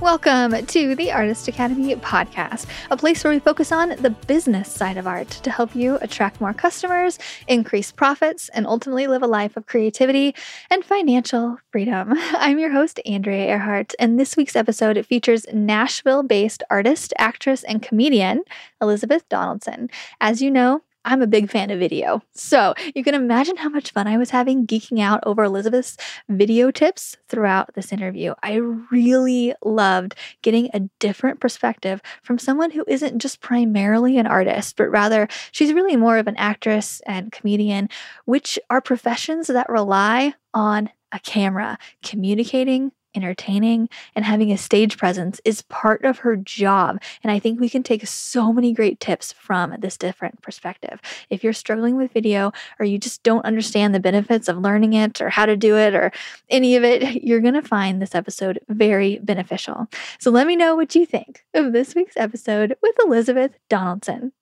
Welcome to the Artist Academy podcast, a place where we focus on the business side of art to help you attract more customers, increase profits, and ultimately live a life of creativity and financial freedom. I'm your host, Andrea Earhart, and this week's episode features Nashville based artist, actress, and comedian Elisabeth Donaldson. As you know, I'm a big fan of video. So you can imagine how much fun I was having geeking out over Elisabeth's video tips throughout this interview. I really loved getting a different perspective from someone who isn't just primarily an artist, but rather she's really more of an actress and comedian, which are professions that rely on a camera, communicating entertaining and having a stage presence is part of her job. And I think we can take so many great tips from this different perspective. If you're struggling with video or you just don't understand the benefits of learning it or how to do it or any of it, you're going to find this episode very beneficial. So let me know what you think of this week's episode with Elisabeth Donaldson.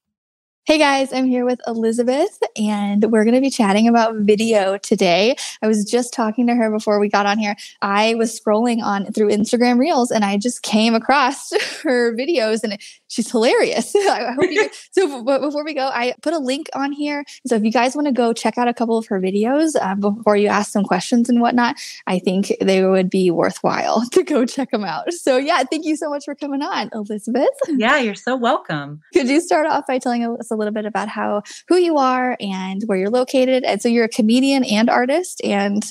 Hey guys, I'm here with Elisabeth and we're going to be chatting about video today. I was just talking to her before we got on here. I was scrolling on through Instagram Reels and I just came across her videos and she's hilarious. I hope you So but before we go, I put a link on here. So if you guys want to go check out a couple of her videos uh, before you ask some questions and whatnot, I think they would be worthwhile to go check them out. So yeah, thank you so much for coming on, Elisabeth. Yeah, you're so welcome. Could you start off by telling us a little bit about how who you are and where you're located. And so you're a comedian and artist and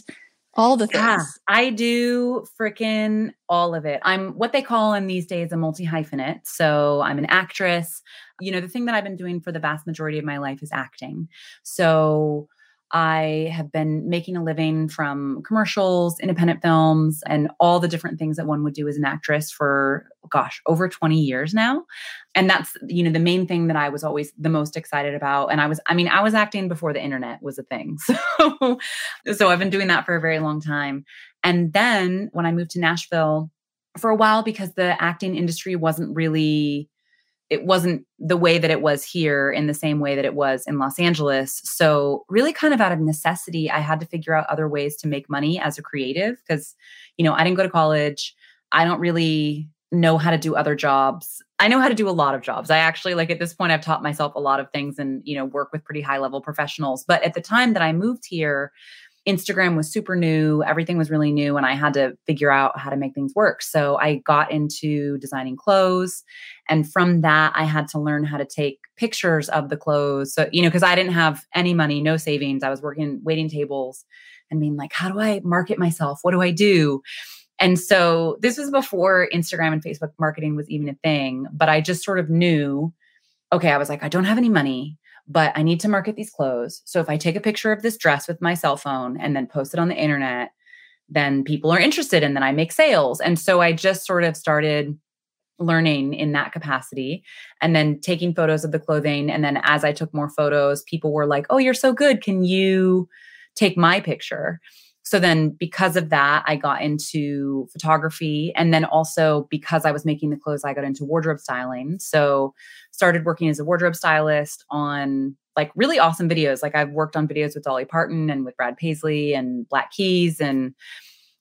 all the things. Yeah, I do freaking all of it. I'm what they call in these days a multi hyphenate. So I'm an actress. You know, the thing that I've been doing for the vast majority of my life is acting. So I have been making a living from commercials, independent films, and all the different things that one would do as an actress for, gosh, over 20 years now. And that's, you know, the main thing that I was always the most excited about. And I was, I mean, I was acting before the internet was a thing. So, so I've been doing that for a very long time. And then when I moved to Nashville for a while, because the acting industry wasn't really it wasn't the way that it was here in the same way that it was in Los Angeles. So, really, kind of out of necessity, I had to figure out other ways to make money as a creative because, you know, I didn't go to college. I don't really know how to do other jobs. I know how to do a lot of jobs. I actually, like at this point, I've taught myself a lot of things and, you know, work with pretty high level professionals. But at the time that I moved here, Instagram was super new, everything was really new, and I had to figure out how to make things work. So I got into designing clothes. And from that, I had to learn how to take pictures of the clothes. So, you know, because I didn't have any money, no savings. I was working waiting tables and being like, how do I market myself? What do I do? And so this was before Instagram and Facebook marketing was even a thing, but I just sort of knew okay, I was like, I don't have any money but I need to market these clothes. So if I take a picture of this dress with my cell phone and then post it on the internet, then people are interested and then I make sales. And so I just sort of started learning in that capacity and then taking photos of the clothing. And then as I took more photos, people were like, Oh, you're so good. Can you take my picture? So then, because of that, I got into photography. And then also because I was making the clothes, I got into wardrobe styling. So, started working as a wardrobe stylist on like really awesome videos. Like, I've worked on videos with Dolly Parton and with Brad Paisley and Black Keys and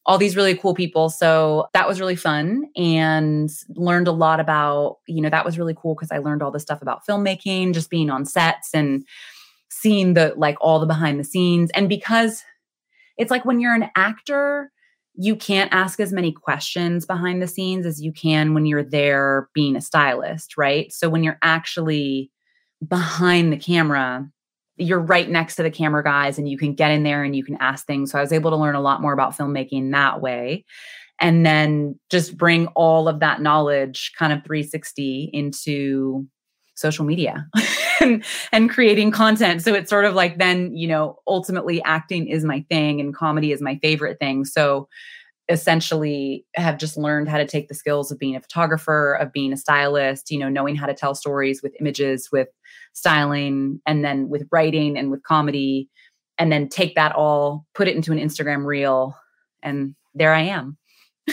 all these really cool people. So that was really fun and learned a lot about, you know, that was really cool because I learned all this stuff about filmmaking, just being on sets and seeing the like all the behind the scenes. And because it's like when you're an actor, you can't ask as many questions behind the scenes as you can when you're there being a stylist, right? So when you're actually behind the camera, you're right next to the camera guys and you can get in there and you can ask things. So I was able to learn a lot more about filmmaking that way. And then just bring all of that knowledge kind of 360 into social media. and, and creating content. So it's sort of like then, you know, ultimately acting is my thing and comedy is my favorite thing. So essentially have just learned how to take the skills of being a photographer, of being a stylist, you know, knowing how to tell stories with images, with styling, and then with writing and with comedy, and then take that all, put it into an Instagram reel, and there I am.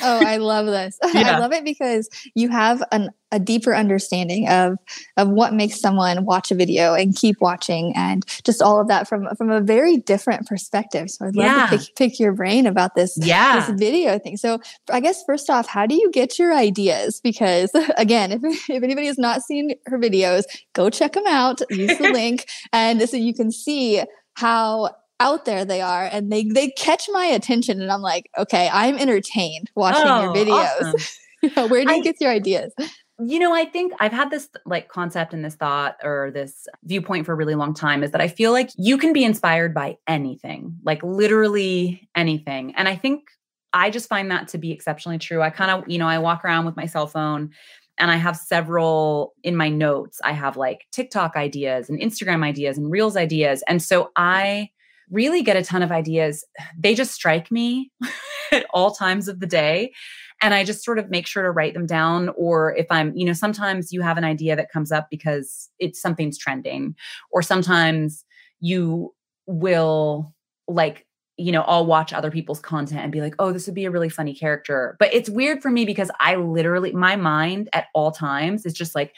Oh, I love this. Yeah. I love it because you have an, a deeper understanding of of what makes someone watch a video and keep watching, and just all of that from from a very different perspective. So I'd love yeah. to pick, pick, your brain about this yeah. this video thing. So I guess first off, how do you get your ideas? Because again, if if anybody has not seen her videos, go check them out. Use the link, and so you can see how out there they are and they they catch my attention and I'm like, okay, I'm entertained watching oh, your videos. Awesome. Where do you I, get your ideas? You know, I think I've had this like concept and this thought or this viewpoint for a really long time is that I feel like you can be inspired by anything, like literally anything. And I think I just find that to be exceptionally true. I kind of, you know, I walk around with my cell phone and I have several in my notes. I have like TikTok ideas and Instagram ideas and Reels ideas. And so I really get a ton of ideas. They just strike me at all times of the day. And I just sort of make sure to write them down. Or if I'm, you know, sometimes you have an idea that comes up because it's something's trending, or sometimes you will like you know, I'll watch other people's content and be like, oh, this would be a really funny character. But it's weird for me because I literally, my mind at all times is just like,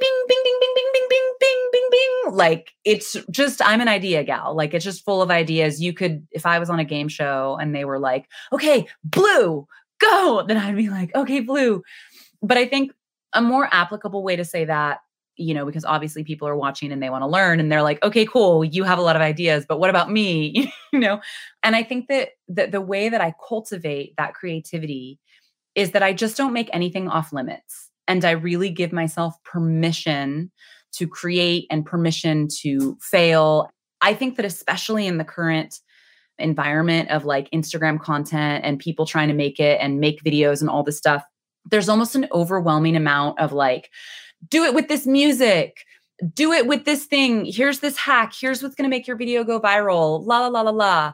bing, bing, bing, bing, bing, bing, bing, bing, bing, bing, bing. Like it's just, I'm an idea gal. Like it's just full of ideas. You could, if I was on a game show and they were like, okay, blue, go, then I'd be like, okay, blue. But I think a more applicable way to say that, you know, because obviously people are watching and they want to learn and they're like, okay, cool, you have a lot of ideas, but what about me? you know? And I think that, that the way that I cultivate that creativity is that I just don't make anything off limits and I really give myself permission to create and permission to fail. I think that, especially in the current environment of like Instagram content and people trying to make it and make videos and all this stuff, there's almost an overwhelming amount of like, do it with this music, do it with this thing. Here's this hack. Here's what's going to make your video go viral. La la la la la.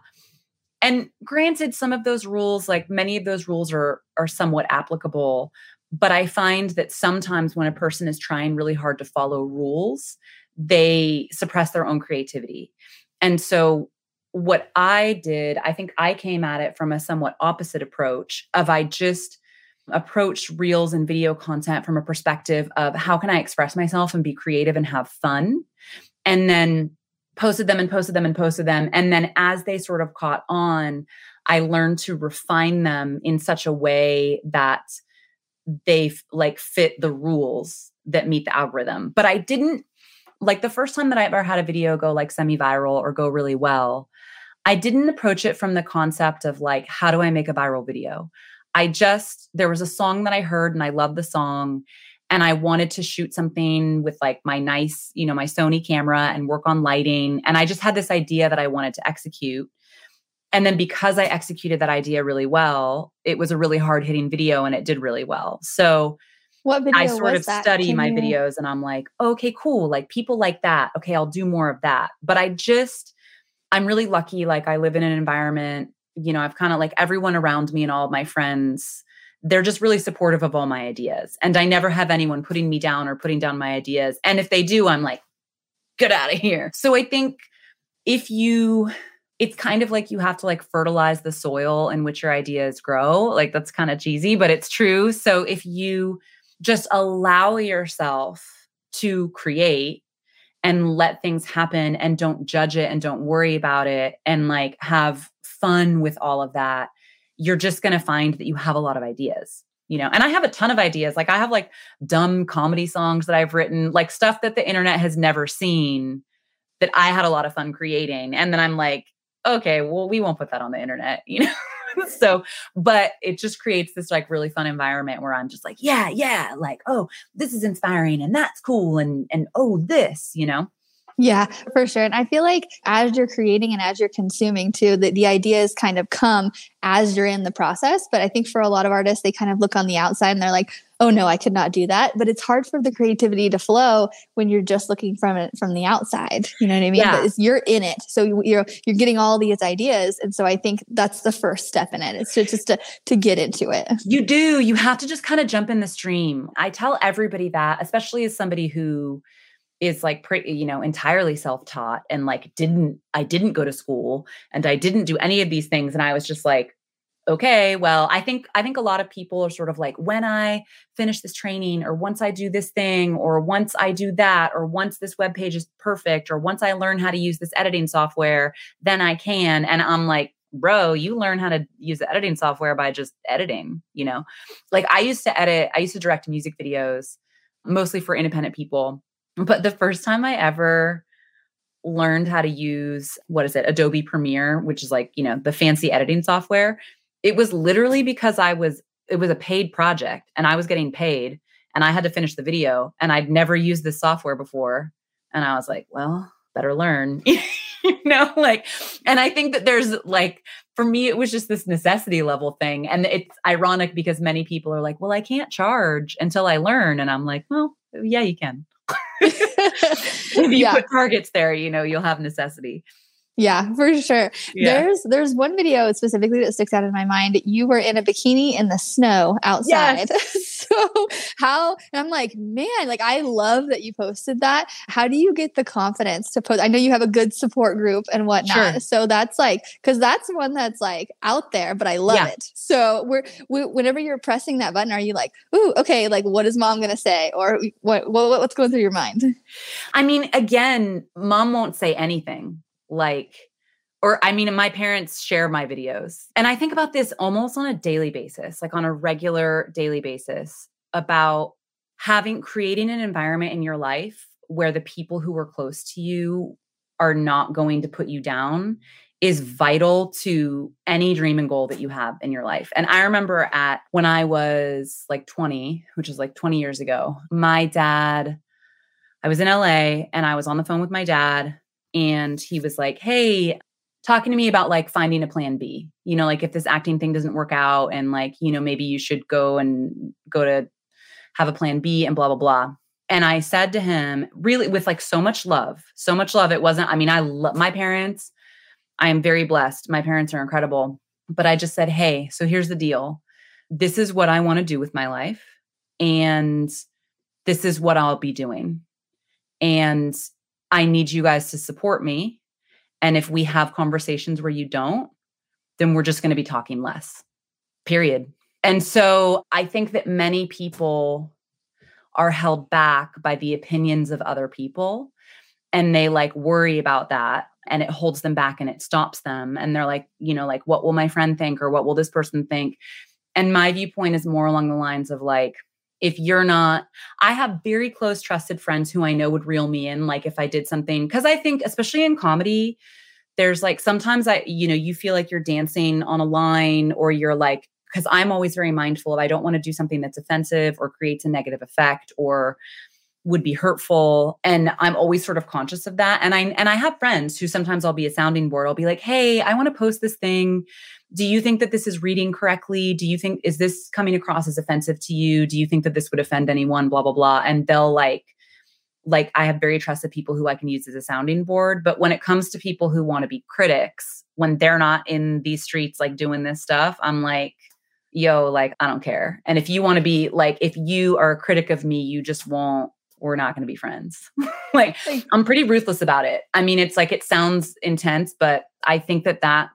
And granted, some of those rules, like many of those rules, are are somewhat applicable. But I find that sometimes when a person is trying really hard to follow rules, they suppress their own creativity. And so what I did, I think I came at it from a somewhat opposite approach of I just approached reels and video content from a perspective of how can I express myself and be creative and have fun. And then posted them and posted them and posted them. And then as they sort of caught on, I learned to refine them in such a way that they like fit the rules that meet the algorithm. But I didn't like the first time that I ever had a video go like semi viral or go really well, I didn't approach it from the concept of like, how do I make a viral video? I just, there was a song that I heard and I loved the song. And I wanted to shoot something with like my nice, you know, my Sony camera and work on lighting. And I just had this idea that I wanted to execute. And then because I executed that idea really well, it was a really hard hitting video and it did really well. So what video I sort of that? study Can my you... videos and I'm like, okay, cool. Like people like that. Okay, I'll do more of that. But I just, I'm really lucky. Like I live in an environment, you know, I've kind of like everyone around me and all of my friends, they're just really supportive of all my ideas. And I never have anyone putting me down or putting down my ideas. And if they do, I'm like, get out of here. So I think if you it's kind of like you have to like fertilize the soil in which your ideas grow. Like that's kind of cheesy, but it's true. So if you just allow yourself to create and let things happen and don't judge it and don't worry about it and like have fun with all of that, you're just going to find that you have a lot of ideas. You know, and I have a ton of ideas. Like I have like dumb comedy songs that I've written, like stuff that the internet has never seen that I had a lot of fun creating. And then I'm like, okay, well, we won't put that on the internet, you know? so, but it just creates this like really fun environment where I'm just like, yeah, yeah, like, oh, this is inspiring and that's cool. And, and oh, this, you know? Yeah, for sure. And I feel like as you're creating and as you're consuming too, that the ideas kind of come as you're in the process. But I think for a lot of artists, they kind of look on the outside and they're like, oh no, I could not do that. But it's hard for the creativity to flow when you're just looking from it from the outside. You know what I mean? Yeah. you're in it. So you're you're getting all these ideas. And so I think that's the first step in it. It's to just to to get into it. You do. You have to just kind of jump in the stream. I tell everybody that, especially as somebody who is like pretty you know entirely self-taught and like didn't i didn't go to school and i didn't do any of these things and i was just like okay, well, I think I think a lot of people are sort of like when I finish this training or once I do this thing or once I do that or once this web page is perfect or once I learn how to use this editing software, then I can and I'm like bro, you learn how to use the editing software by just editing, you know? Like I used to edit, I used to direct music videos mostly for independent people. But the first time I ever learned how to use what is it, Adobe Premiere, which is like, you know, the fancy editing software, it was literally because I was, it was a paid project and I was getting paid and I had to finish the video and I'd never used this software before. And I was like, well, better learn. you know, like, and I think that there's like, for me, it was just this necessity level thing. And it's ironic because many people are like, well, I can't charge until I learn. And I'm like, well, yeah, you can. if you yeah. put targets there, you know, you'll have necessity. Yeah, for sure. Yeah. There's there's one video specifically that sticks out in my mind. You were in a bikini in the snow outside. Yes. so how I'm like, man, like I love that you posted that. How do you get the confidence to post? I know you have a good support group and whatnot. Sure. So that's like because that's one that's like out there, but I love yeah. it. So we're we, whenever you're pressing that button, are you like, ooh, okay, like what is mom gonna say? Or what, what what's going through your mind? I mean, again, mom won't say anything like or I mean, my parents share my videos. And I think about this almost on a daily basis, like on a regular daily basis, about having creating an environment in your life where the people who are close to you are not going to put you down is vital to any dream and goal that you have in your life. And I remember at when I was like 20, which is like 20 years ago, my dad, I was in LA and I was on the phone with my dad and he was like, Hey, talking to me about like finding a plan B, you know, like if this acting thing doesn't work out and like, you know, maybe you should go and go to have a plan B and blah, blah, blah. And I said to him, really with like so much love, so much love. It wasn't, I mean, I love my parents. I am very blessed. My parents are incredible. But I just said, Hey, so here's the deal. This is what I want to do with my life. And this is what I'll be doing. And I need you guys to support me. And if we have conversations where you don't, then we're just going to be talking less, period. And so I think that many people are held back by the opinions of other people and they like worry about that and it holds them back and it stops them. And they're like, you know, like, what will my friend think or what will this person think? And my viewpoint is more along the lines of like, if you're not i have very close trusted friends who i know would reel me in like if i did something because i think especially in comedy there's like sometimes i you know you feel like you're dancing on a line or you're like because i'm always very mindful of i don't want to do something that's offensive or creates a negative effect or would be hurtful. And i'm always sort of conscious of that. And i and i have friends who sometimes i'll be a sounding board. I'll be like hey i want to post this thing. Do you think that this is reading correctly? Do you think is this coming across as offensive to you? Do you think that this would offend anyone? Blah blah blah. And they'll like like i have very trusted people who i can use as a sounding board. But when it comes to people who want to be critics when they're not in these streets like doing this stuff i'm like yo like i don't care. And if you want to be like if you are a critic of me you just won't we're not going to be friends. like I'm pretty ruthless about it. I mean, it's like it sounds intense, but I think that that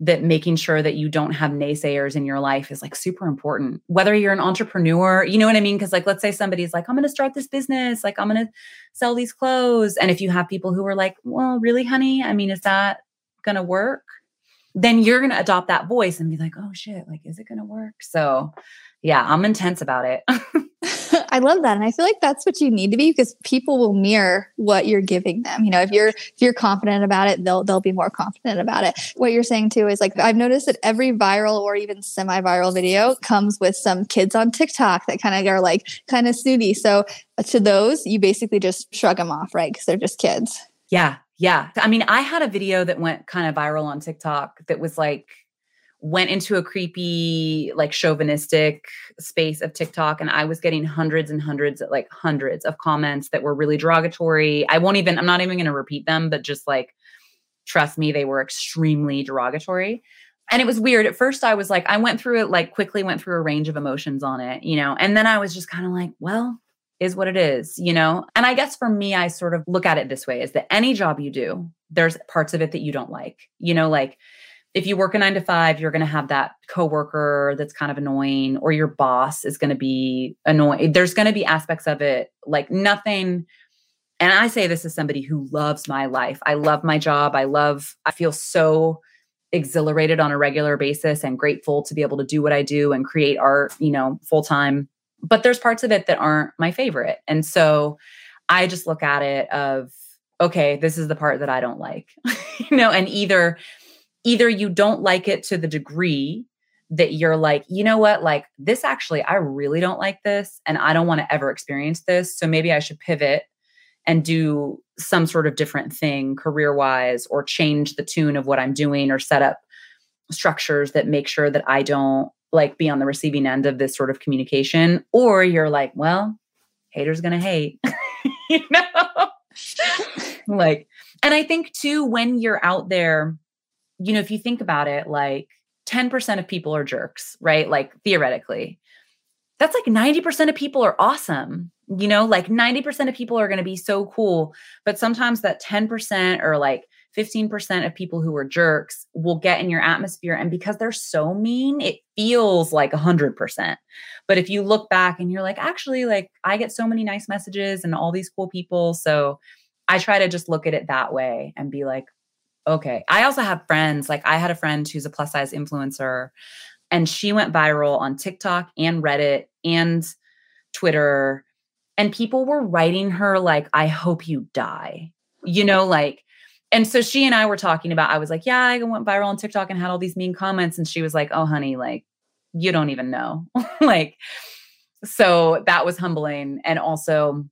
that making sure that you don't have naysayers in your life is like super important. Whether you're an entrepreneur, you know what I mean? Because, like, let's say somebody's like, I'm going to start this business, like, I'm going to sell these clothes. And if you have people who are like, well, really, honey? I mean, is that going to work? Then you're going to adopt that voice and be like, oh shit, like, is it going to work? So, yeah, I'm intense about it. I love that. And I feel like that's what you need to be because people will mirror what you're giving them. You know, if you're if you're confident about it, they'll they'll be more confident about it. What you're saying too is like I've noticed that every viral or even semi-viral video comes with some kids on TikTok that kind of are like kind of snooty. So uh, to those, you basically just shrug them off, right? Because they're just kids. Yeah. Yeah. I mean, I had a video that went kind of viral on TikTok that was like went into a creepy, like chauvinistic space of TikTok, and I was getting hundreds and hundreds, like hundreds of comments that were really derogatory. I won't even, I'm not even going to repeat them, but just like, trust me, they were extremely derogatory. And it was weird. At first, I was like, I went through it, like, quickly went through a range of emotions on it, you know, and then I was just kind of like, well, is what it is, you know? And I guess for me, I sort of look at it this way is that any job you do, there's parts of it that you don't like, you know, like, if you work a nine to five, you're going to have that coworker that's kind of annoying, or your boss is going to be annoying. There's going to be aspects of it like nothing. And I say this as somebody who loves my life. I love my job. I love, I feel so exhilarated on a regular basis and grateful to be able to do what I do and create art, you know, full time. But there's parts of it that aren't my favorite. And so I just look at it of, okay, this is the part that I don't like. you know, and either either you don't like it to the degree that you're like, you know what, like this actually, I really don't like this and I don't want to ever experience this. So maybe I should pivot and do some sort of different thing career wise or change the tune of what I'm doing or set up structures that make sure that I don't like be on the receiving end of this sort of communication. Or you're like, well, haters gonna hate, you know? like, and I think too, when you're out there, you know, if you think about it, like 10% of people are jerks, right? Like theoretically, that's like 90% of people are awesome. You know, like 90% of people are going to be so cool. But sometimes that 10% or like 15% of people who are jerks will get in your atmosphere. And because they're so mean, it feels like 100%. But if you look back and you're like, actually, like I get so many nice messages and all these cool people. So I try to just look at it that way and be like, okay. I also have friends, like I had a friend who's a plus size influencer and she went viral on TikTok and Reddit and Twitter. And people were writing her, like, I hope you die. You know, like, and so she and I were talking about, I was like, yeah, I went viral on TikTok and had all these mean comments. And she was like, oh, honey, like, you don't even know. like, so that was humbling. And also,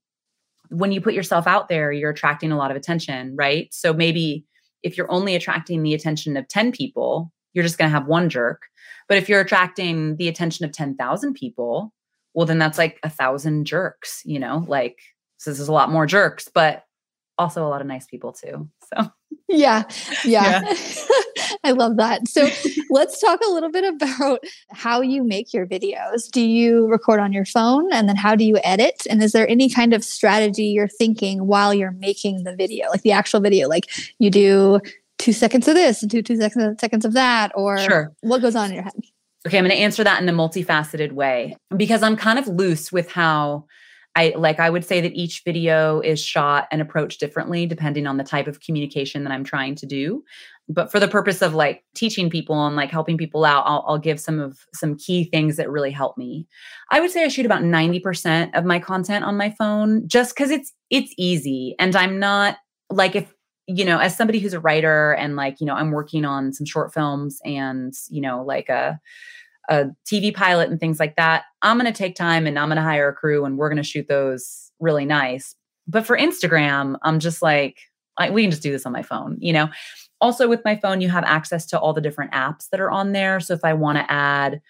when you put yourself out there, you're attracting a lot of attention, right? So maybe if you're only attracting the attention of 10 people, you're just going to have one jerk. But if you're attracting the attention of 10,000 people, well, then that's like a thousand jerks, you know, like, so this is a lot more jerks, but also a lot of nice people too. So, yeah. Yeah. yeah. I love that. So, let's talk a little bit about how you make your videos. Do you record on your phone and then how do you edit? And is there any kind of strategy you're thinking while you're making the video, like the actual video? Like you do two seconds of this and two, two seconds, seconds of that, or sure. what goes on in your head? Okay, I'm going to answer that in a multifaceted way because I'm kind of loose with how I like I would say that each video is shot and approached differently depending on the type of communication that I'm trying to do. But for the purpose of like teaching people and like helping people out, I'll, I'll give some of some key things that really help me. I would say I shoot about 90% of my content on my phone just because it's it's easy and I'm not like if you know, as somebody who's a writer and like, you know, I'm working on some short films and, you know, like a a TV pilot and things like that, I'm going to take time and I'm going to hire a crew and we're going to shoot those really nice. But for Instagram, I'm just like, I, we can just do this on my phone, you know. Also, with my phone, you have access to all the different apps that are on there. So if I want to add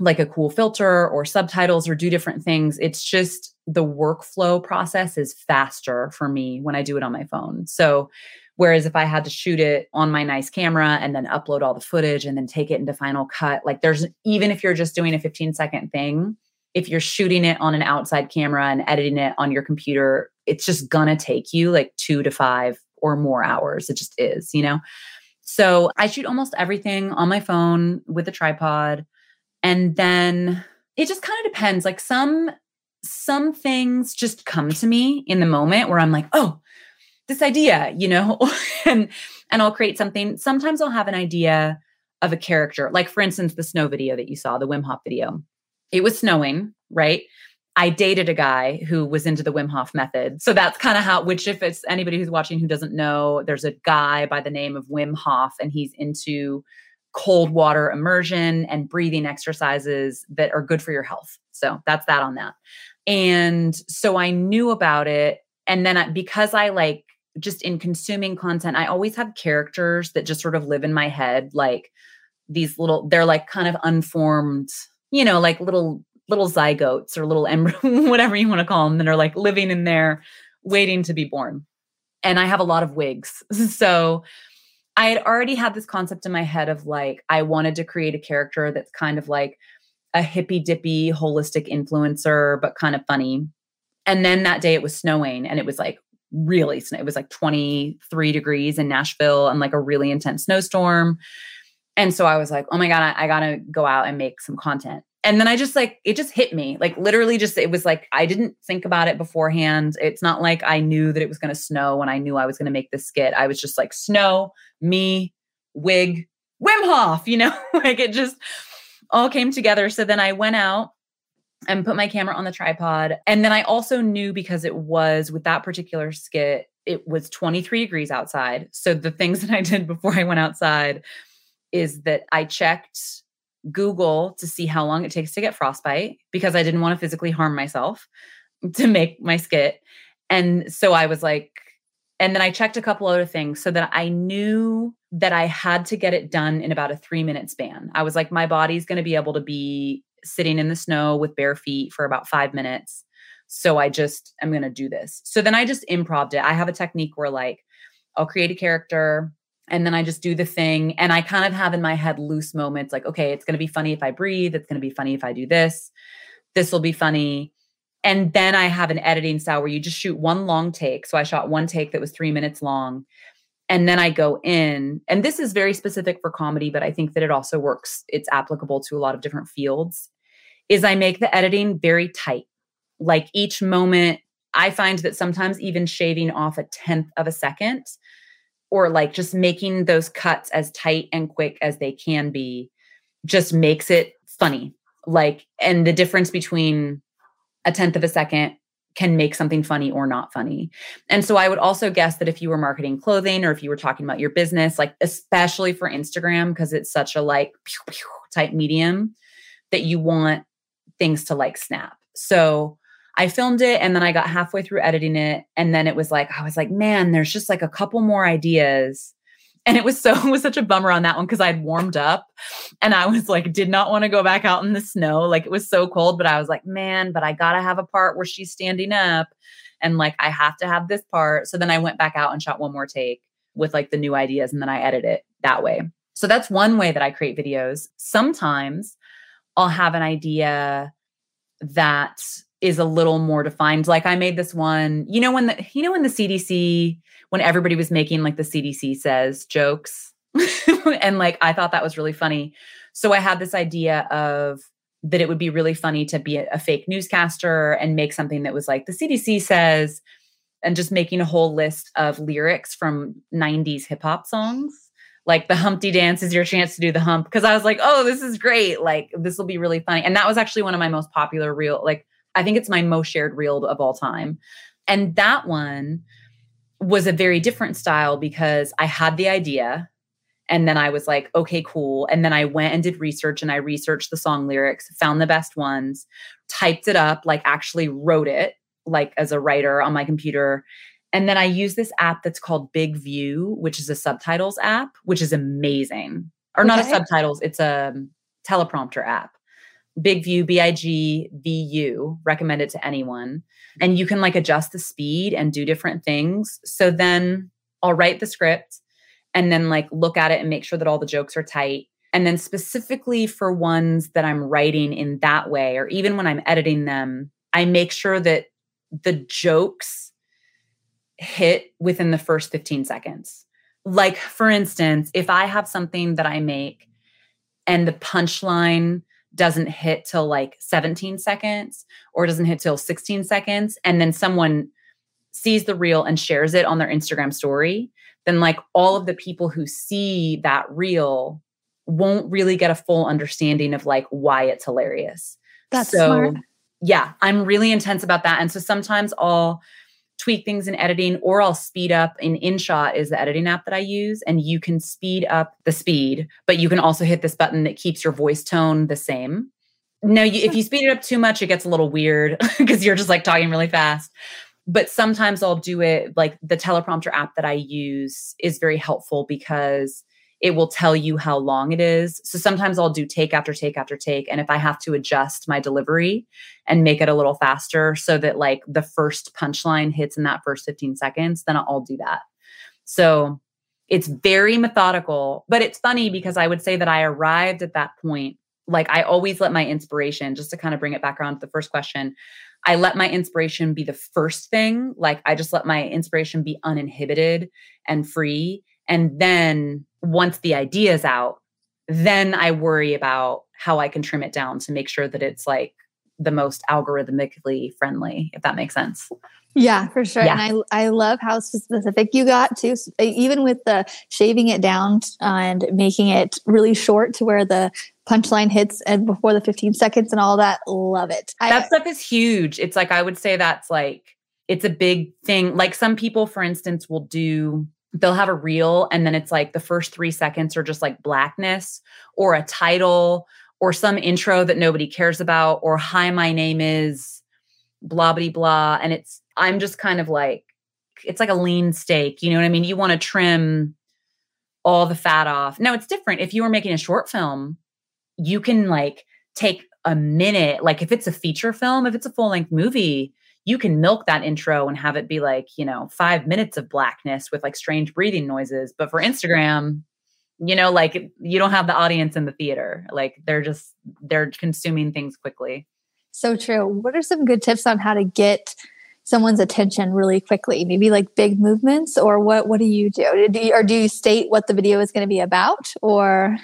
like a cool filter or subtitles or do different things, it's just the workflow process is faster for me when I do it on my phone. So, whereas if I had to shoot it on my nice camera and then upload all the footage and then take it into Final Cut, like there's even if you're just doing a 15 second thing, if you're shooting it on an outside camera and editing it on your computer, it's just gonna take you like two to five or more hours. It just is, you know? So I shoot almost everything on my phone with a tripod. And then it just kind of depends. Like some some things just come to me in the moment where I'm like, oh, this idea, you know, and and I'll create something. Sometimes I'll have an idea of a character, like for instance, the snow video that you saw, the Wim Hof video. It was snowing, right? I dated a guy who was into the Wim Hof method. So that's kind of how, which, if it's anybody who's watching who doesn't know, there's a guy by the name of Wim Hof, and he's into cold water immersion and breathing exercises that are good for your health. So that's that on that. And so I knew about it. And then I, because I like just in consuming content, I always have characters that just sort of live in my head, like these little, they're like kind of unformed, you know, like little, little zygotes or little embryo, whatever you want to call them, that are like living in there waiting to be born. And I have a lot of wigs. So I had already had this concept in my head of like, I wanted to create a character that's kind of like, a hippy dippy holistic influencer, but kind of funny. And then that day it was snowing and it was like really snow. It was like 23 degrees in Nashville and like a really intense snowstorm. And so I was like, oh my God, I, I gotta go out and make some content. And then I just like, it just hit me. Like, literally, just, it was like, I didn't think about it beforehand. It's not like I knew that it was gonna snow when I knew I was gonna make this skit. I was just like, snow, me, wig, Wim Hof, you know, like it just all came together. So then I went out and put my camera on the tripod. And then I also knew because it was with that particular skit, it was 23 degrees outside. So the things that I did before I went outside is that I checked Google to see how long it takes to get frostbite because I didn't want to physically harm myself to make my skit. And so I was like, and then I checked a couple other things so that I knew that I had to get it done in about a three minute span. I was like, my body's going to be able to be sitting in the snow with bare feet for about five minutes. So I just I'm going to do this. So then I just improved it. I have a technique where like I'll create a character and then I just do the thing. And I kind of have in my head loose moments like, okay, it's going to be funny if I breathe. It's going to be funny if I do this. This will be funny. And then I have an editing style where you just shoot one long take. So I shot one take that was three minutes long. And then I go in, and this is very specific for comedy, but I think that it also works. It's applicable to a lot of different fields. Is I make the editing very tight. Like each moment, I find that sometimes even shaving off a tenth of a second or like just making those cuts as tight and quick as they can be just makes it funny. Like, and the difference between a tenth of a second can make something funny or not funny. And so I would also guess that if you were marketing clothing or if you were talking about your business, like especially for Instagram, because it's such a like pew, pew type medium, that you want things to like snap. So I filmed it and then I got halfway through editing it. And then it was like, I was like, man, there's just like a couple more ideas and it was so it was such a bummer on that one because I'd warmed up and I was like, did not want to go back out in the snow. Like it was so cold, but I was like, man, but I gotta have a part where she's standing up and like I have to have this part. So then I went back out and shot one more take with like the new ideas and then I edit it that way. So that's one way that I create videos. Sometimes I'll have an idea that is a little more defined. Like I made this one, you know, when the you know when the CDC when everybody was making like the CDC says jokes. and like I thought that was really funny. So I had this idea of that it would be really funny to be a, a fake newscaster and make something that was like the CDC says and just making a whole list of lyrics from 90s hip hop songs. Like the Humpty Dance is your chance to do the hump. Cause I was like, oh, this is great. Like, this will be really funny. And that was actually one of my most popular real, Like, I think it's my most shared reel of all time. And that one was a very different style because I had the idea and then I was like, okay, cool. And then I went and did research and I researched the song lyrics, found the best ones, typed it up, like actually wrote it like as a writer on my computer. And then I use this app that's called BIGVU, which is a subtitles app, which is amazing. Or okay. not a subtitles, it's a teleprompter app. BIGVU, B I G V U, recommend it to anyone. And you can like adjust the speed and do different things. So then I'll write the script and then like look at it and make sure that all the jokes are tight. And then specifically for ones that I'm writing in that way, or even when I'm editing them, I make sure that the jokes hit within the first 15 seconds. Like, for instance, if I have something that I make and the punchline doesn't hit till like 17 seconds or doesn't hit till 16 seconds and then someone sees the reel and shares it on their Instagram story, then like all of the people who see that reel won't really get a full understanding of like why it's hilarious. That's so smart. yeah, I'm really intense about that. And so sometimes I'll tweak things in editing or I'll speed up in InShot is the editing app that I use and you can speed up the speed, but you can also hit this button that keeps your voice tone the same. No, you, if you speed it up too much, it gets a little weird because you're just like talking really fast. But sometimes I'll do it like the teleprompter app that I use is very helpful because it will tell you how long it is. So sometimes I'll do take after take after take. And if I have to adjust my delivery and make it a little faster so that like the first punchline hits in that first 15 seconds, then I'll do that. So it's very methodical, but it's funny because I would say that I arrived at that point. Like I always let my inspiration, just to kind of bring it back around to the first question, I let my inspiration be the first thing. Like I just let my inspiration be uninhibited and free. And then once the idea is out, then I worry about how I can trim it down to make sure that it's like the most algorithmically friendly, if that makes sense. Yeah, for sure. Yeah. And I I love how specific you got too. Even with the shaving it down and making it really short to where the punchline hits and before the 15 seconds and all that. Love it. That I, stuff is huge. It's like I would say that's like it's a big thing. Like some people, for instance, will do they'll have a reel and then it's like the first three seconds are just like blackness or a title or some intro that nobody cares about or hi my name is blah blah blah and it's i'm just kind of like it's like a lean steak you know what i mean? You want to trim all the fat off. Now it's different. If you were making a short film you can like take a minute like if it's a feature film if it's a full length movie you can milk that intro and have it be like you know 5 minutes of blackness with like strange breathing noises. But for instagram you know like you don't have the audience in the theater. Like they're just they're consuming things quickly. So true. What are some good tips on how to get someone's attention really quickly? Maybe like big movements or what what do you do, do you, or do you state what the video is going to be about or?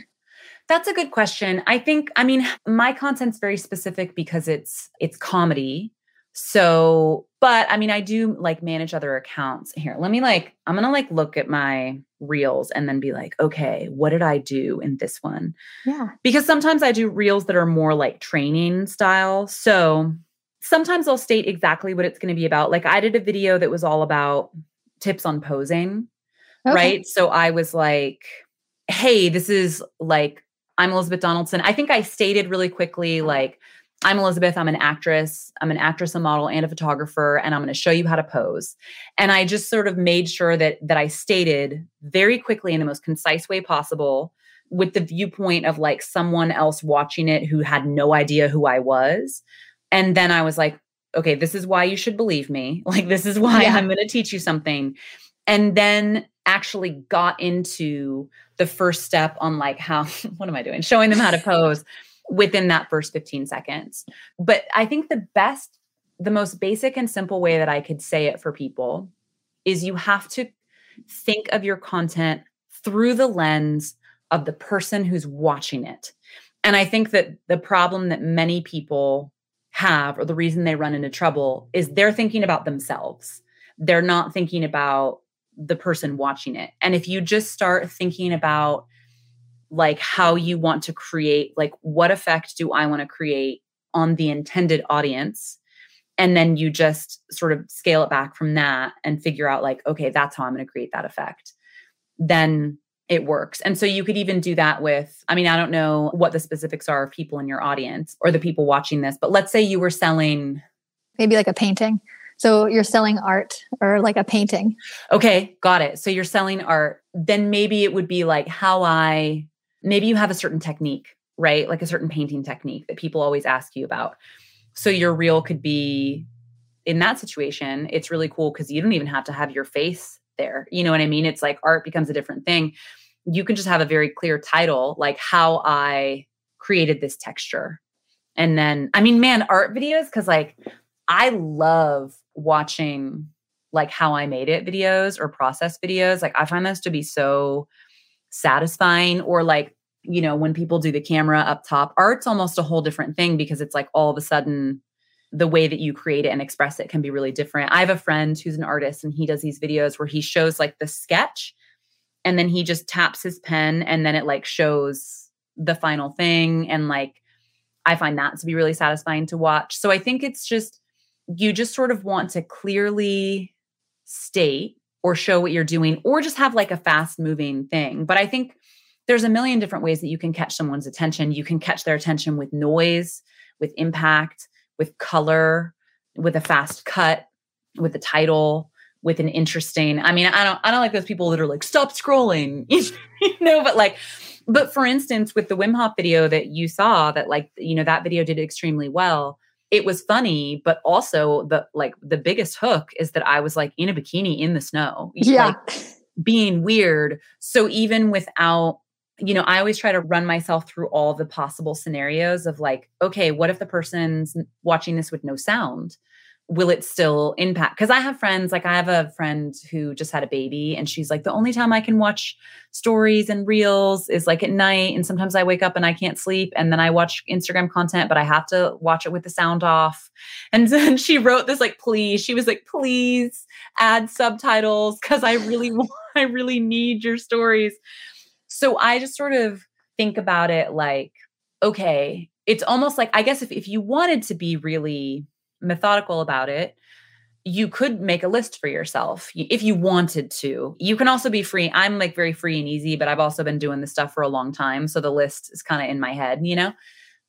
That's a good question. I think i mean my content's very specific because it's it's comedy so, but I mean, I do like manage other accounts here. Let me like, I'm going to like look at my reels and then be like, okay, what did I do in this one? Yeah. Because sometimes I do reels that are more like training style. So sometimes I'll state exactly what it's going to be about. Like I did a video that was all about tips on posing. Okay. Right. So I was like, hey, this is like, I'm Elisabeth Donaldson. I think I stated really quickly, oh. like, I'm Elisabeth. I'm an actress. I'm an actress, a model, and a photographer, and I'm going to show you how to pose. And I just sort of made sure that that I stated very quickly in the most concise way possible, with the viewpoint of like someone else watching it who had no idea who I was. And then I was like, okay, this is why you should believe me. Like this is why yeah. I'm going to teach you something. And then actually got into the first step on like how what am I doing? Showing them how to pose within that first 15 seconds. But I think the best, the most basic and simple way that I could say it for people is you have to think of your content through the lens of the person who's watching it. And I think that the problem that many people have, or the reason they run into trouble, is they're thinking about themselves. They're not thinking about the person watching it. And if you just start thinking about like how you want to create like what effect do i want to create on the intended audience? And then you just sort of scale it back from that and figure out like okay that's how i'm going to create that effect. Then it works. And so you could even do that with i mean i don't know what the specifics are of people in your audience or the people watching this but let's say you were selling maybe like a painting. So you're selling art or like a painting. Okay got it. So you're selling art. Then maybe it would be like how i maybe you have a certain technique, right? Like a certain painting technique that people always ask you about. So your reel could be in that situation, it's really cool because you don't even have to have your face there. You know what I mean? It's like art becomes a different thing. You can just have a very clear title, like how I created this texture. And then, I mean, man, art videos, because like I love watching like how I made it videos or process videos. Like I find those to be so satisfying or like you know when people do the camera up top art's almost a whole different thing because it's like all of a sudden the way that you create it and express it can be really different. I have a friend who's an artist and he does these videos where he shows like the sketch and then he just taps his pen and then it like shows the final thing and like i find that to be really satisfying to watch. So i think it's just you just sort of want to clearly state or show what you're doing or just have like a fast moving thing. But I think there's a million different ways that you can catch someone's attention. You can catch their attention with noise, with impact, with color, with a fast cut, with a title, with an interesting. I mean, I don't I don't like those people that are like stop scrolling. you know, but like but for instance with the Wim Hof video that you saw that like you know that video did extremely well it was funny, but also the like the biggest hook is that I was like in a bikini in the snow. Yeah. Like, being weird. So even without, you know, I always try to run myself through all the possible scenarios of like, okay, what if the person's watching this with no sound? Will it still impact? Because I have friends, like I have a friend who just had a baby, and she's like, the only time I can watch stories and reels is like at night. And sometimes I wake up and I can't sleep. And then I watch Instagram content, but I have to watch it with the sound off. And then she wrote this like, please, she was like, please add subtitles because I really want, I really need your stories. So I just sort of think about it like, okay, it's almost like, I guess if, if you wanted to be really methodical about it, you could make a list for yourself if you wanted to. You can also be free. I'm like very free and easy, but I've also been doing this stuff for a long time. So the list is kind of in my head, you know?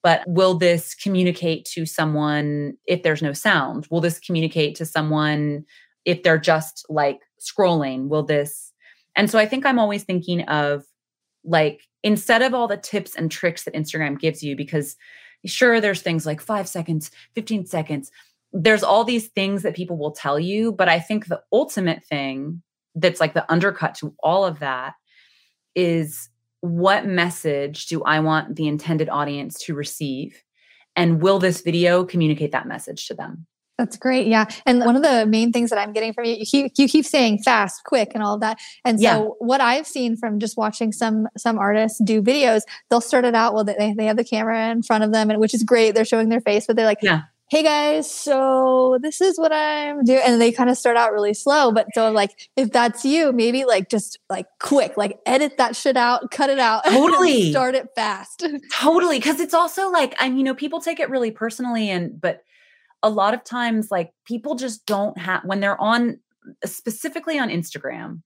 But will this communicate to someone if there's no sound? Will this communicate to someone if they're just like scrolling? Will this? And so I think I'm always thinking of like, instead of all the tips and tricks that Instagram gives you, because sure, there's things like five seconds, 15 seconds. There's all these things that people will tell you. But I think the ultimate thing that's like the undercut to all of that is what message do I want the intended audience to receive? And will this video communicate that message to them? That's great. Yeah. And one of the main things that I'm getting from you, you keep, you keep saying fast, quick, and all of that. And so yeah. what I've seen from just watching some some artists do videos, they'll start it out well, they, they have the camera in front of them, and which is great. They're showing their face, but they're like, yeah. Hey guys, so this is what I'm doing. And they kind of start out really slow. But so like if that's you, maybe like just like quick, like edit that shit out, cut it out. Totally. start it fast. totally. Cause it's also like, and you know, people take it really personally and but a lot of times like people just don't have when they're on specifically on Instagram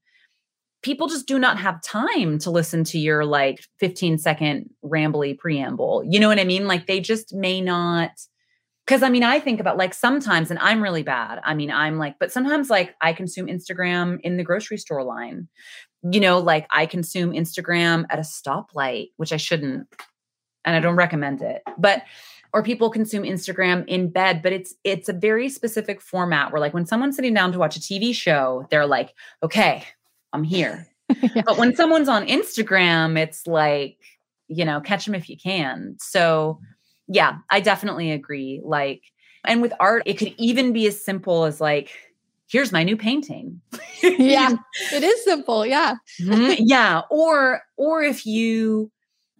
people just do not have time to listen to your like 15 second rambly preamble. You know what i mean? Like they just may not because i mean i think about like sometimes and i'm really bad i mean i'm like but sometimes like i consume instagram in the grocery store line. You know like i consume instagram at a stoplight which i shouldn't and i don't recommend it. But or people consume Instagram in bed, but it's it's a very specific format where like when someone's sitting down to watch a TV show, they're like, "Okay, I'm here." yeah. But when someone's on Instagram, it's like, you know, catch them if you can. So, yeah, I definitely agree. Like and with art, it could even be as simple as like here's my new painting. yeah. It is simple, yeah. mm-hmm. Yeah, or or if you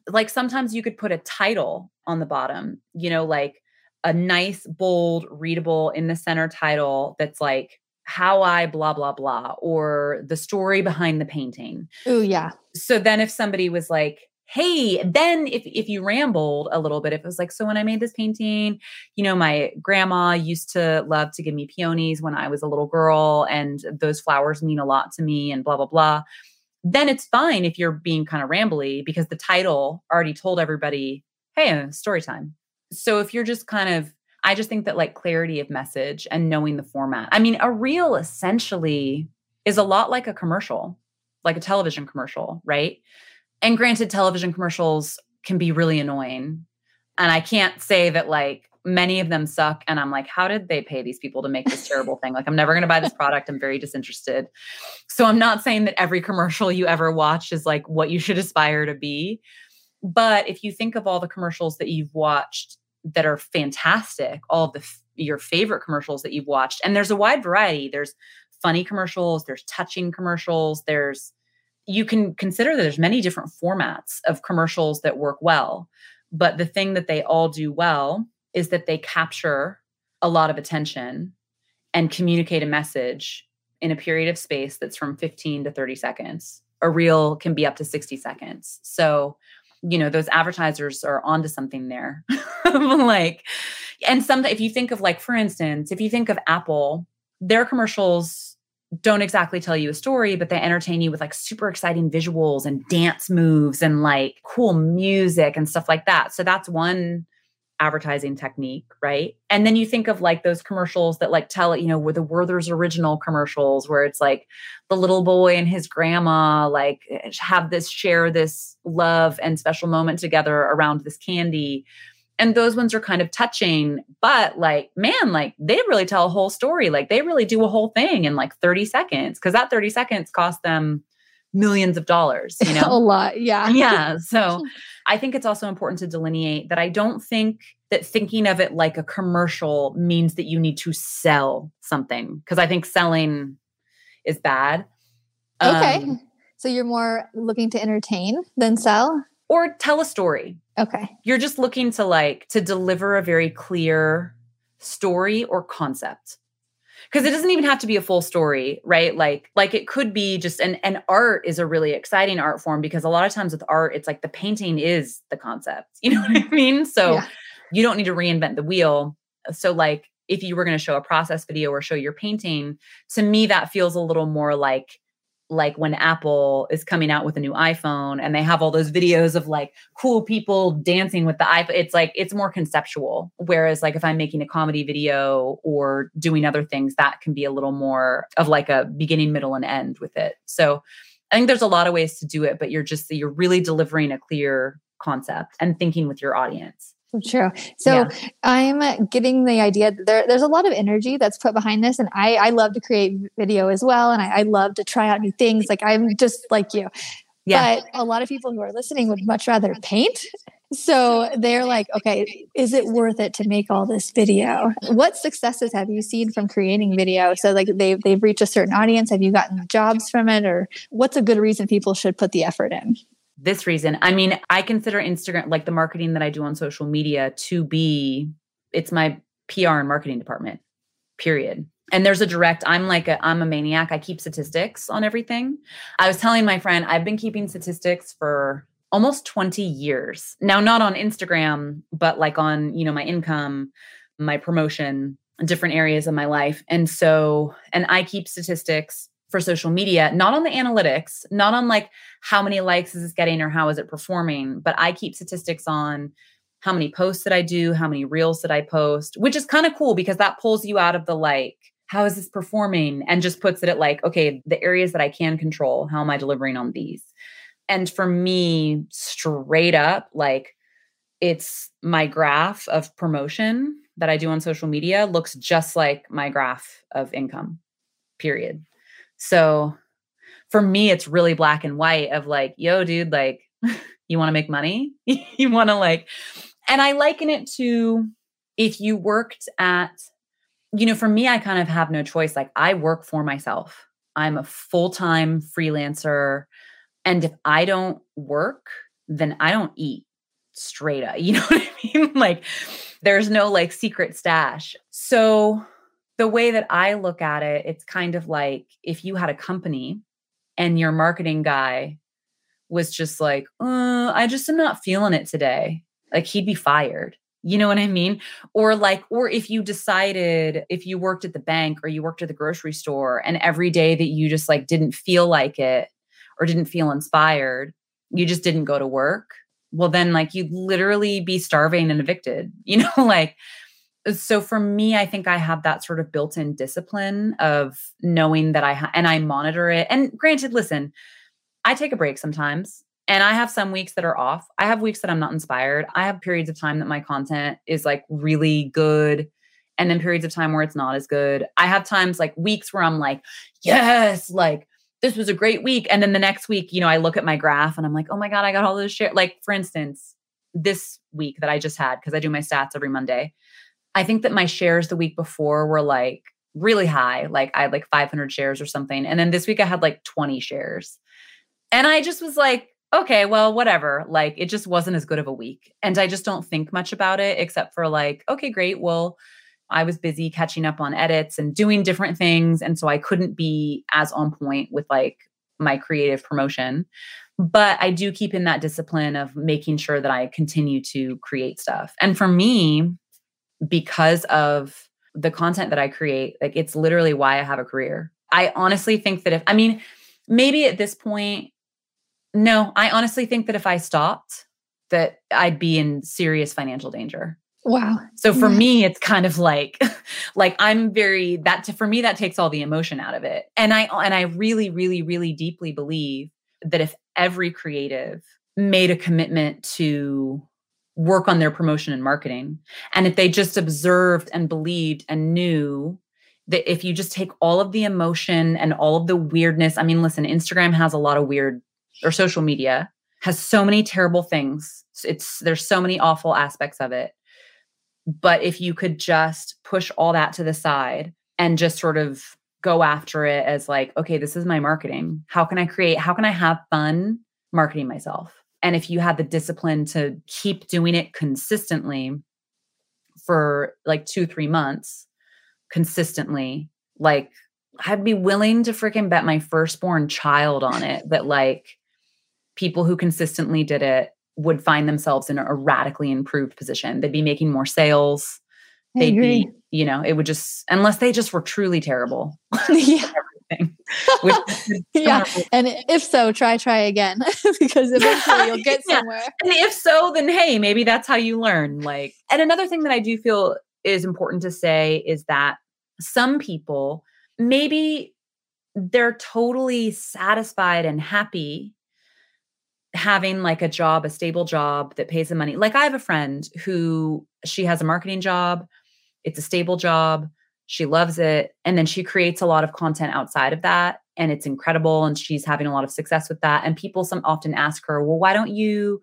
like sometimes you could put a title on the bottom, you know, like a nice, bold, readable in the center title that's like how I blah, blah, blah, or the story behind the painting. Oh, yeah. So then if somebody was like, hey then if if you rambled a little bit if it was like so when i made this painting you know my grandma used to love to give me peonies when i was a little girl and those flowers mean a lot to me and blah blah blah then it's fine if you're being kind of rambly because the title already told everybody hey, uh, story time. So if you're just kind of, I just think that like clarity of message and knowing the format. I mean, a reel essentially is a lot like a commercial, like a television commercial, right? And granted, television commercials can be really annoying. And I can't say that like many of them suck. And I'm like, how did they pay these people to make this terrible thing? Like, I'm never going to buy this product. I'm very disinterested. So I'm not saying that every commercial you ever watch is like what you should aspire to be. But if you think of all the commercials that you've watched that are fantastic, all the your favorite commercials that you've watched, and there's a wide variety. There's funny commercials, there's touching commercials, there's you can consider that there's many different formats of commercials that work well. But the thing that they all do well is that they capture a lot of attention and communicate a message in a period of space that's from 15 to 30 seconds. A reel can be up to 60 seconds. So you know those advertisers are onto something there. Like and some if you think of like for instance if you think of apple their commercials don't exactly tell you a story but they entertain you with like super exciting visuals and dance moves and like cool music and stuff like that. So that's one advertising technique, right? And then you think of like those commercials that like tell it, you know, were the Werther's original commercials where it's like the little boy and his grandma like have this share this love and special moment together around this candy. And those ones are kind of touching, but like, man, like they really tell a whole story. Like they really do a whole thing in like 30 seconds because that 30 seconds cost them millions of dollars, you know? a lot. Yeah. Yeah. So I think it's also important to delineate that I don't think that thinking of it like a commercial means that you need to sell something because I think selling is bad. Okay. Um, so you're more looking to entertain than sell? Or tell a story. Okay. You're just looking to like to deliver a very clear story or concept because it doesn't even have to be a full story right? Like like it could be just and and art is a really exciting art form because a lot of times with art it's like the painting is the concept you know what i mm-hmm. mean? So yeah. you don't need to reinvent the wheel. So like if you were going to show a process video or show your painting to me that feels a little more like like when Apple is coming out with a new iPhone and they have all those videos of like cool people dancing with the iPhone. It's like it's more conceptual. Whereas like if I'm making a comedy video or doing other things, that can be a little more of like a beginning, middle, and end with it. So I think there's a lot of ways to do it, but you're just you're really delivering a clear concept and thinking with your audience. True. So yeah. I'm getting the idea that there, there's a lot of energy that's put behind this. And I, I love to create video as well. And I, I love to try out new things. Like I'm just like you. Yeah. But a lot of people who are listening would much rather paint. So they're like, okay, is it worth it to make all this video? What successes have you seen from creating video? So like they've they've reached a certain audience. Have you gotten jobs from it? Or what's a good reason people should put the effort in? This reason. I mean, I consider Instagram, like the marketing that I do on social media, to be it's my PR and marketing department, period. And there's a direct, I'm like a, I'm a maniac. I keep statistics on everything. I was telling my friend, I've been keeping statistics for almost 20 years. Now, not on Instagram, but like on, you know, my income, my promotion, different areas of my life. And so, and I keep statistics for social media, not on the analytics, not on like how many likes is this getting or how is it performing, but I keep statistics on how many posts that I do, how many reels that I post, which is kind of cool because that pulls you out of the like, how is this performing? And just puts it at like, okay, the areas that I can control, how am I delivering on these? And for me, straight up, like it's my graph of promotion that I do on social media looks just like my graph of income, period. So for me, it's really black and white of like, yo, dude, like, you want to make money? you want to like, and I liken it to if you worked at, you know, for me, I kind of have no choice. Like, I work for myself, I'm a full time freelancer. And if I don't work, then I don't eat straight up. You know what I mean? like, there's no like secret stash. So, the way that I look at it, it's kind of like if you had a company and your marketing guy was just like, uh, I just am not feeling it today, like he'd be fired. You know what I mean? Or like, or if you decided if you worked at the bank or you worked at the grocery store and every day that you just like didn't feel like it or didn't feel inspired, you just didn't go to work. Well, then like you'd literally be starving and evicted, you know, like so for me i think i have that sort of built-in discipline of knowing that i ha- and i monitor it. And granted listen i take a break sometimes and i have some weeks that are off. I have weeks that i'm not inspired. I have periods of time that my content is like really good and then periods of time where it's not as good. I have times like weeks where i'm like yes like this was a great week and then the next week you know i look at my graph and i'm like oh my god i got all this shit. Like for instance this week that i just had because i do my stats every monday I think that my shares the week before were like really high. Like I had like 500 shares or something. And then this week I had like 20 shares. And I just was like, okay, well, whatever. Like it just wasn't as good of a week. And I just don't think much about it except for like, okay, great. Well, I was busy catching up on edits and doing different things. And so I couldn't be as on point with like my creative promotion. But I do keep in that discipline of making sure that I continue to create stuff. And for me, because of the content that I create. Like it's literally why I have a career. I honestly think that if, I mean, maybe at this point, no, I honestly think that if I stopped, that I'd be in serious financial danger. Wow. So for yeah. me, it's kind of like, like I'm very that to, for me that takes all the emotion out of it. And I and I really, really, really deeply believe that if every creative made a commitment to work on their promotion and marketing. And if they just observed and believed and knew that if you just take all of the emotion and all of the weirdness, I mean, listen, Instagram has a lot of weird, or social media has so many terrible things. It's there's so many awful aspects of it. But if you could just push all that to the side and just sort of go after it as like, okay, this is my marketing. How can I create, how can I have fun marketing myself? And if you had the discipline to keep doing it consistently for like two, three months, consistently, like I'd be willing to freaking bet my firstborn child on it that like people who consistently did it would find themselves in a radically improved position. They'd be making more sales. I They'd agree. be, you know, it would just unless they just were truly terrible. yeah. Yeah. And if so, try, try again because eventually you'll get Yeah. somewhere. And if so, then hey, maybe that's how you learn. Like, and another thing that I do feel is important to say is that some people maybe they're totally satisfied and happy having like a job, a stable job that pays the money. Like I have a friend who she has a marketing job, it's a stable job, she loves it, and then she creates a lot of content outside of that and it's incredible and she's having a lot of success with that and people some often ask her, "Well, why don't you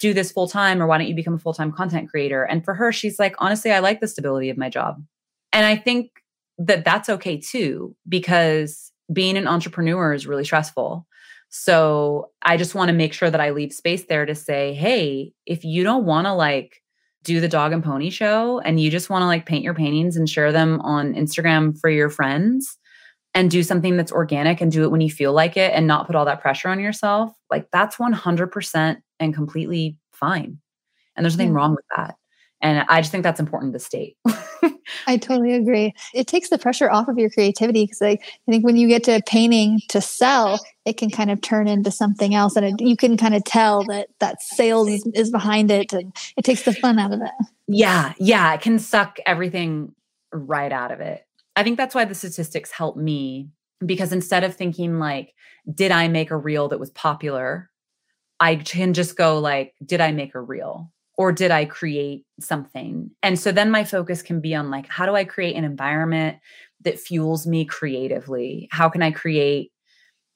do this full time or why don't you become a full-time content creator?" And for her, she's like, "Honestly, I like the stability of my job." And I think that that's okay too because being an entrepreneur is really stressful. So I just want to make sure that I leave space there to say, hey, if you don't want to like do the dog and pony show and you just want to like paint your paintings and share them on Instagram for your friends and do something that's organic and do it when you feel like it and not put all that pressure on yourself, like that's 100% and completely fine. And there's nothing Yeah. wrong with that. And I just think that's important to state. I totally agree. It takes the pressure off of your creativity because like, I think when you get to painting to sell, it can kind of turn into something else, and it, you can kind of tell that that sales is, is behind it, and it takes the fun out of it. Yeah, yeah, it can suck everything right out of it. I think that's why the statistics help me because instead of thinking like did I make a reel that was popular, I can just go like did I make a reel or did I create something? And so then my focus can be on like how do I create an environment that fuels me creatively? How can I create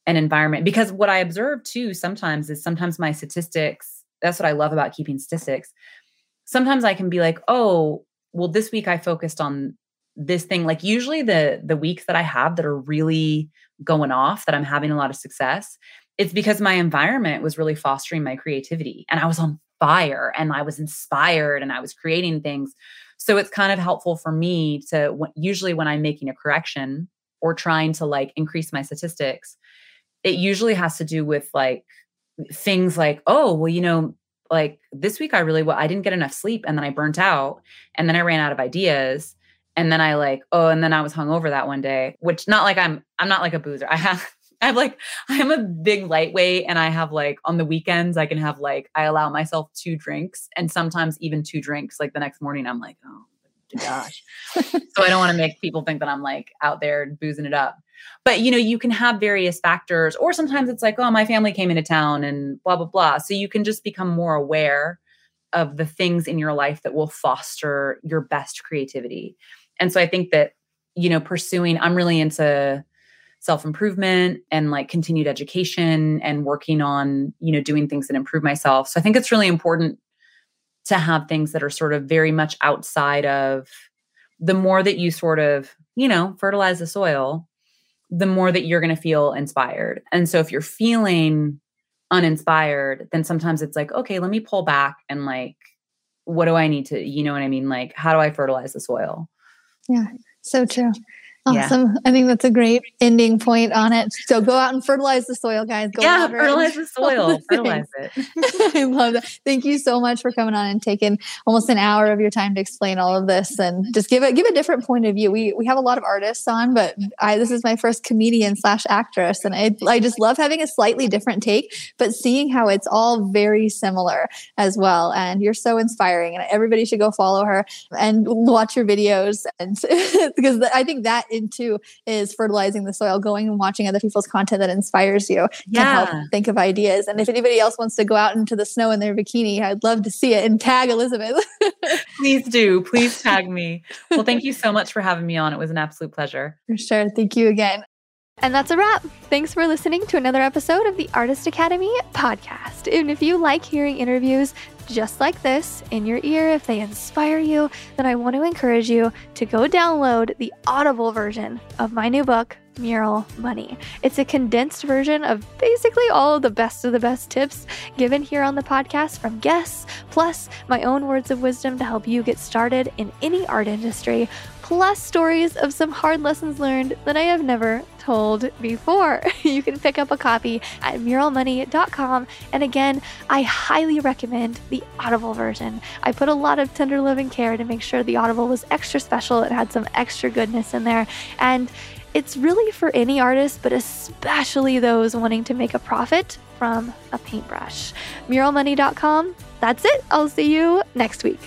an environment because what I observe too sometimes is sometimes my statistics that's what I love about keeping statistics sometimes I can be like, oh, well, this week I focused on this thing. Like usually the the weeks that I have that are really going off, that I'm having a lot of success, it's because my environment was really fostering my creativity and I was on fire and I was inspired and I was creating things. So it's kind of helpful for me to usually when I'm making a correction or trying to like increase my statistics, it usually has to do with like things like, oh, well, you know, like this week I really well, I didn't get enough sleep and then I burnt out and then I ran out of ideas. And then I like, oh, and then I was hung over that one day, which not like I'm I'm not like a boozer. I have I have like I'm a big lightweight and I have like on the weekends I can have like I allow myself two drinks and sometimes even two drinks. Like the next morning I'm like, oh gosh. so I don't want to make people think that I'm like out there boozing it up. But you know, you can have various factors, or sometimes it's like, oh, my family came into town and blah, blah, blah. So you can just become more aware of the things in your life that will foster your best creativity. And so I think that, you know, pursuing, I'm really into self improvement and like continued education and working on, you know, doing things that improve myself. So I think it's really important to have things that are sort of very much outside of the more that you sort of, you know, fertilize the soil, the more that you're going to feel inspired. And so if you're feeling uninspired, then sometimes it's like, okay, let me pull back and like, what do I need to, you know what I mean? Like, how do I fertilize the soil? Yeah, so true. Yeah. Awesome. I think that's a great ending point on it. So go out and fertilize the soil, guys. Go yeah, fertilize the soil, fertilize it. I love that. Thank you so much for coming on and taking almost an hour of your time to explain all of this and just give it give a different point of view. We we have a lot of artists on, but I this is my first comedian slash actress, and I I just love having a slightly different take, but seeing how it's all very similar as well. And you're so inspiring, and everybody should go follow her and watch your videos, and because I think that in too is fertilizing the soil, going and watching other people's content that inspires you to help Yeah. think of ideas. And if anybody else wants to go out into the snow in their bikini, I'd love to see it and tag Elisabeth. Please do. Please tag me. Well, thank you so much for having me on. It was an absolute pleasure. For sure. Thank you again. And that's a wrap. Thanks for listening to another episode of the Artist Academy podcast. And if you like hearing interviews just like this in your ear, if they inspire you, then I want to encourage you to go download the Audible version of my new book, Mural Money. It's a condensed version of basically all of the best of the best tips given here on the podcast from guests, plus my own words of wisdom to help you get started in any art industry, plus stories of some hard lessons learned that I have never told before. You can pick up a copy at muralmoney.com. And again, I highly recommend the Audible version. I put a lot of tender love and care to make sure the Audible was extra special. It had some extra goodness in there. And it's really for any artist, but especially those wanting to make a profit from a paintbrush. Muralmoney.com. That's it. I'll see you next week.